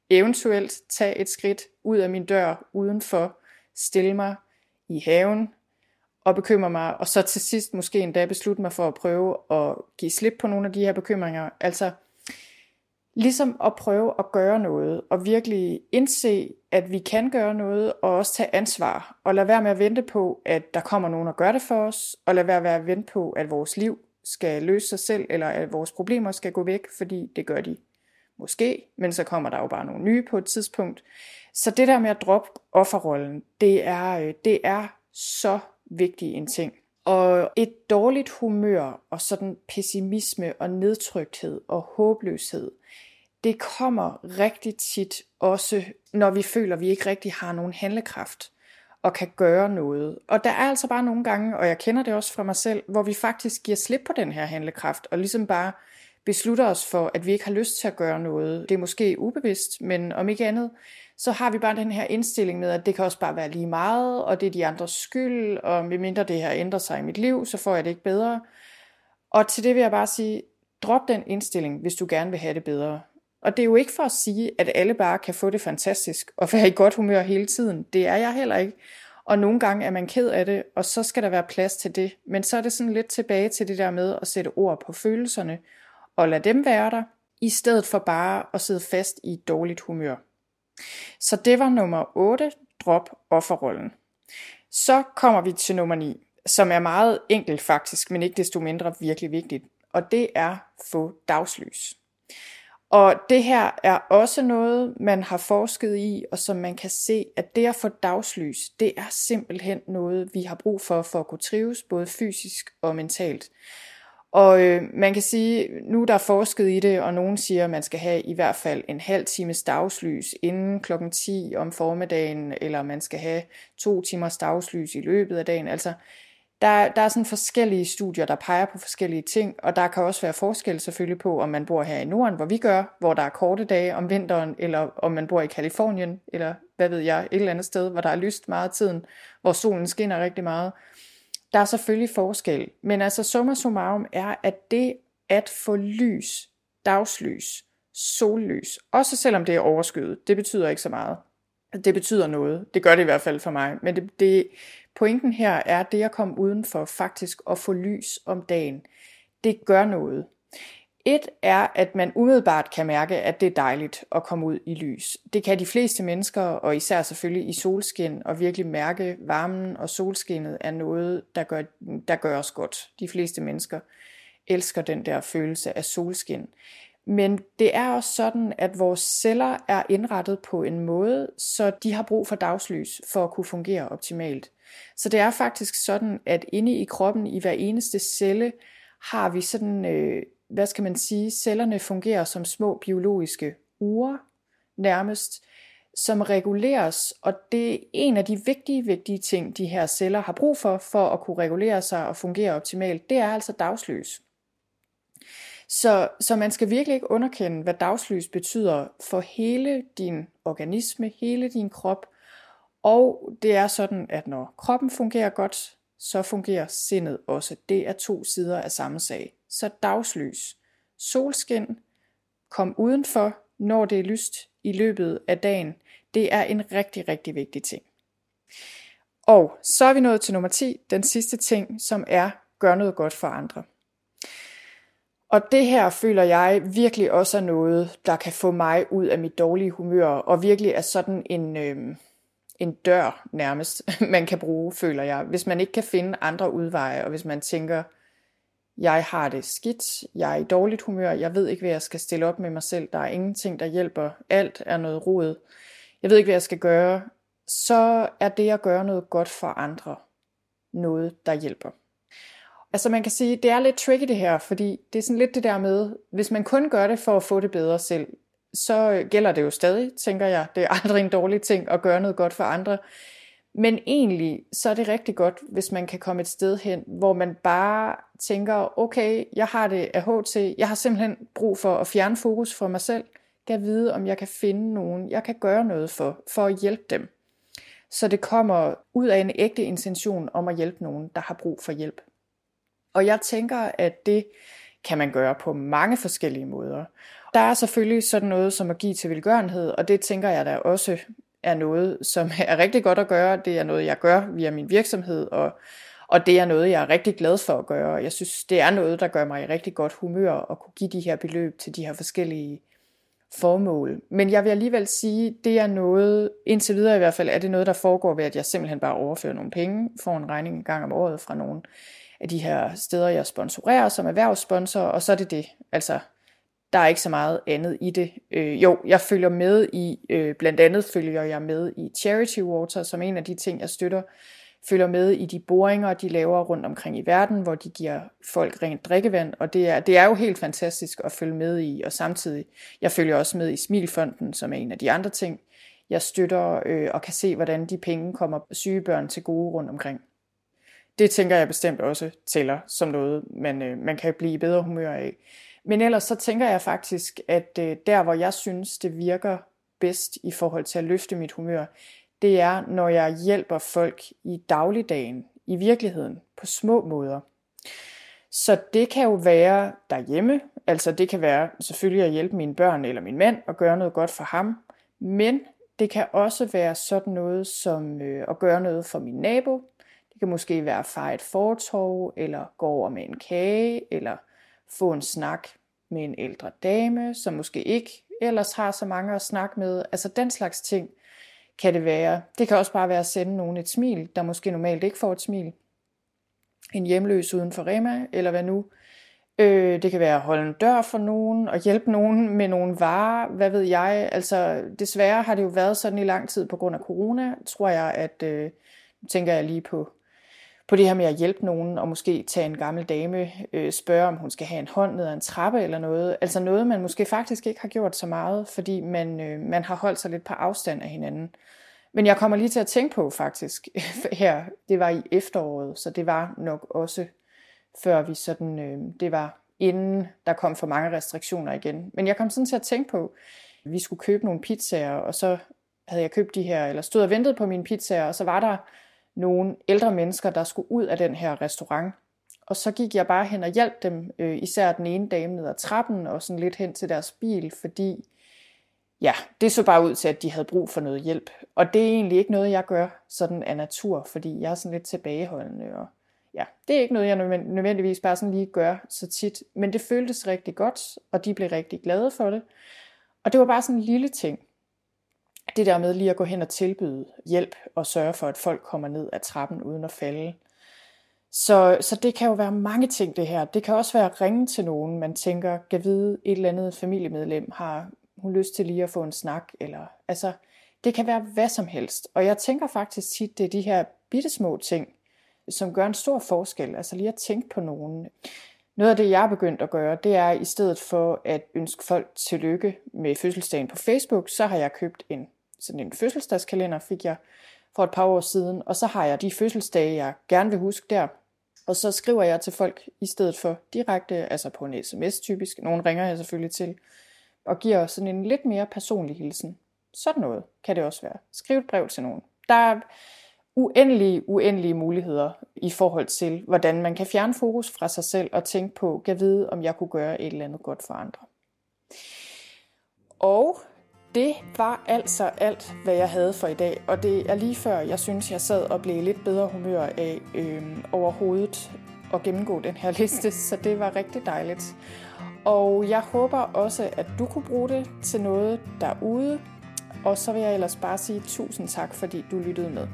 Speaker 1: Eventuelt tage et skridt ud af min dør udenfor, stille mig i haven og bekymre mig, og så til sidst måske endda beslutte mig for at prøve at give slip på nogle af de her bekymringer. Altså, Ligesom at prøve at gøre noget, og virkelig indse, at vi kan gøre noget, og også tage ansvar, og lade være med at vente på, at der kommer nogen og gør det for os, og lade være med at vente på, at vores liv skal løse sig selv, eller at vores problemer skal gå væk, fordi det gør de måske, men så kommer der jo bare nogle nye på et tidspunkt. Så det der med at droppe offerrollen, det er, øh, det er så vigtige en ting. Og et dårligt humør og sådan pessimisme og nedtrykthed og håbløshed, det kommer rigtig tit også, når vi føler, at vi ikke rigtig har nogen handlekraft og kan gøre noget. Og der er altså bare nogle gange, og jeg kender det også fra mig selv, hvor vi faktisk giver slip på den her handlekraft, og ligesom bare beslutter os for, at vi ikke har lyst til at gøre noget. Det er måske ubevidst, men om ikke andet, så har vi bare den her indstilling med, at det kan også bare være lige meget, og det er de andres skyld, og medmindre det her ændrer sig i mit liv, så får jeg det ikke bedre. Og til det vil jeg bare sige, drop den indstilling, hvis du gerne vil have det bedre. Og det er jo ikke for at sige, at alle bare kan få det fantastisk og være i godt humør hele tiden. Det er jeg heller ikke. Og nogle gange er man ked af det, og så skal der være plads til det. Men så er det sådan lidt tilbage til det der med at sætte ord på følelserne, og lade dem være der, i stedet for bare at sidde fast i et dårligt humør. Så det var nummer 8, drop offerrollen. Så kommer vi til nummer 9, som er meget enkelt faktisk, men ikke desto mindre virkelig vigtigt, og det er få dagslys. Og det her er også noget, man har forsket i, og som man kan se, at det at få dagslys, det er simpelthen noget, vi har brug for, for at kunne trives, både fysisk og mentalt. Og øh, man kan sige, nu der er forsket i det, og nogen siger, at man skal have i hvert fald en halv times dagslys inden klokken 10 om formiddagen, eller man skal have to timers dagslys i løbet af dagen. Altså, der, der er sådan forskellige studier, der peger på forskellige ting, og der kan også være forskel selvfølgelig på, om man bor her i Norden, hvor vi gør, hvor der er korte dage om vinteren, eller om man bor i Kalifornien, eller hvad ved jeg, et eller andet sted, hvor der er lyst meget af tiden, hvor solen skinner rigtig meget. Der er selvfølgelig forskel, men altså summa summarum er, at det at få lys, dagslys, sollys, også selvom det er overskyet, det betyder ikke så meget. Det betyder noget. Det gør det i hvert fald for mig. Men det, det, pointen her er, at det at komme udenfor faktisk og få lys om dagen, det gør noget. Et er, at man umiddelbart kan mærke, at det er dejligt at komme ud i lys. Det kan de fleste mennesker, og især selvfølgelig i solskin, og virkelig mærke varmen og solskinnet er noget, der gør, der gør os godt. De fleste mennesker elsker den der følelse af solskin. Men det er også sådan, at vores celler er indrettet på en måde, så de har brug for dagslys for at kunne fungere optimalt. Så det er faktisk sådan, at inde i kroppen, i hver eneste celle, har vi sådan øh, hvad skal man sige, cellerne fungerer som små biologiske ure nærmest, som reguleres, og det er en af de vigtige, vigtige ting, de her celler har brug for, for at kunne regulere sig og fungere optimalt, det er altså dagslys. Så, så man skal virkelig ikke underkende, hvad dagslys betyder for hele din organisme, hele din krop. Og det er sådan, at når kroppen fungerer godt, så fungerer sindet også. Det er to sider af samme sag så dagslys. Solskin, kom udenfor, når det er lyst i løbet af dagen. Det er en rigtig, rigtig vigtig ting. Og så er vi nået til nummer 10, den sidste ting, som er gør noget godt for andre. Og det her føler jeg virkelig også er noget, der kan få mig ud af mit dårlige humør, og virkelig er sådan en, øh, en dør nærmest, man kan bruge, føler jeg. Hvis man ikke kan finde andre udveje, og hvis man tænker, jeg har det skidt, jeg er i dårligt humør, jeg ved ikke, hvad jeg skal stille op med mig selv, der er ingenting, der hjælper, alt er noget rodet, jeg ved ikke, hvad jeg skal gøre, så er det at gøre noget godt for andre noget, der hjælper. Altså man kan sige, det er lidt tricky det her, fordi det er sådan lidt det der med, hvis man kun gør det for at få det bedre selv, så gælder det jo stadig, tænker jeg. Det er aldrig en dårlig ting at gøre noget godt for andre. Men egentlig, så er det rigtig godt, hvis man kan komme et sted hen, hvor man bare tænker, okay, jeg har det af HT, jeg har simpelthen brug for at fjerne fokus fra mig selv, kan vide, om jeg kan finde nogen, jeg kan gøre noget for, for at hjælpe dem. Så det kommer ud af en ægte intention om at hjælpe nogen, der har brug for hjælp. Og jeg tænker, at det kan man gøre på mange forskellige måder. Der er selvfølgelig sådan noget som at give til velgørenhed, og det tænker jeg da også er noget, som er rigtig godt at gøre. Det er noget, jeg gør via min virksomhed, og, og det er noget, jeg er rigtig glad for at gøre. Jeg synes, det er noget, der gør mig i rigtig godt humør at kunne give de her beløb til de her forskellige formål. Men jeg vil alligevel sige, det er noget, indtil videre i hvert fald, er det noget, der foregår ved, at jeg simpelthen bare overfører nogle penge, får en regning en gang om året fra nogle af de her steder, jeg sponsorerer som erhvervssponsor, og så er det det. Altså, der er ikke så meget andet i det. Øh, jo, jeg følger med i, øh, blandt andet følger jeg med i Charity Water, som en af de ting, jeg støtter, følger med i de boringer, de laver rundt omkring i verden, hvor de giver folk rent drikkevand, og det er, det er jo helt fantastisk at følge med i, og samtidig, jeg følger også med i Smilfonden, som er en af de andre ting, jeg støtter øh, og kan se, hvordan de penge kommer syge børn til gode rundt omkring. Det tænker jeg bestemt også tæller som noget, man, øh, man kan blive i bedre humør af. Men ellers så tænker jeg faktisk, at øh, der hvor jeg synes, det virker bedst i forhold til at løfte mit humør, det er, når jeg hjælper folk i dagligdagen, i virkeligheden, på små måder. Så det kan jo være derhjemme, altså det kan være selvfølgelig at hjælpe mine børn eller min mand og gøre noget godt for ham, men det kan også være sådan noget som øh, at gøre noget for min nabo. Det kan måske være at fare et fortorv, eller gå over med en kage, eller få en snak med en ældre dame, som måske ikke ellers har så mange at snakke med. Altså den slags ting kan det være. Det kan også bare være at sende nogen et smil, der måske normalt ikke får et smil. En hjemløs uden for Rema, eller hvad nu. Øh, det kan være at holde en dør for nogen, og hjælpe nogen med nogle varer, hvad ved jeg. Altså desværre har det jo været sådan i lang tid på grund af corona, tror jeg, at, øh, nu tænker jeg lige på på det her med at hjælpe nogen, og måske tage en gammel dame, øh, spørge om hun skal have en hånd ned ad en trappe eller noget. Altså noget, man måske faktisk ikke har gjort så meget, fordi man, øh, man har holdt sig lidt på afstand af hinanden. Men jeg kommer lige til at tænke på faktisk her, det var i efteråret, så det var nok også før vi sådan, øh, det var inden der kom for mange restriktioner igen. Men jeg kom sådan til at tænke på, at vi skulle købe nogle pizzaer, og så havde jeg købt de her, eller stod og ventede på mine pizzaer, og så var der nogle ældre mennesker, der skulle ud af den her restaurant. Og så gik jeg bare hen og hjalp dem, øh, især den ene dame ned ad trappen, og sådan lidt hen til deres bil, fordi ja, det så bare ud til, at de havde brug for noget hjælp. Og det er egentlig ikke noget, jeg gør sådan af natur, fordi jeg er sådan lidt tilbageholdende. Og ja, det er ikke noget, jeg nødvendigvis bare sådan lige gør så tit. Men det føltes rigtig godt, og de blev rigtig glade for det. Og det var bare sådan en lille ting. Det der med lige at gå hen og tilbyde hjælp og sørge for, at folk kommer ned ad trappen uden at falde. Så, så det kan jo være mange ting det her. Det kan også være at ringe til nogen, man tænker, kan vide et eller andet familiemedlem har hun lyst til lige at få en snak, eller altså, det kan være hvad som helst. Og jeg tænker faktisk tit, det er de her bittesmå ting, som gør en stor forskel. Altså lige at tænke på nogen. Noget af det, jeg er begyndt at gøre, det er i stedet for at ønske folk tillykke med fødselsdagen på Facebook, så har jeg købt en sådan en fødselsdagskalender, fik jeg for et par år siden, og så har jeg de fødselsdage, jeg gerne vil huske der, og så skriver jeg til folk i stedet for direkte, altså på en sms typisk, nogen ringer jeg selvfølgelig til, og giver sådan en lidt mere personlig hilsen. Sådan noget kan det også være. Skriv et brev til nogen. Der er uendelige, uendelige muligheder i forhold til, hvordan man kan fjerne fokus fra sig selv og tænke på, kan vide, om jeg kunne gøre et eller andet godt for andre. Og det var altså alt, hvad jeg havde for i dag, og det er lige før, jeg synes, jeg sad og blev lidt bedre humør af øh, overhovedet at gennemgå den her liste, så det var rigtig dejligt. Og jeg håber også, at du kunne bruge det til noget derude, og så vil jeg ellers bare sige tusind tak, fordi du lyttede med.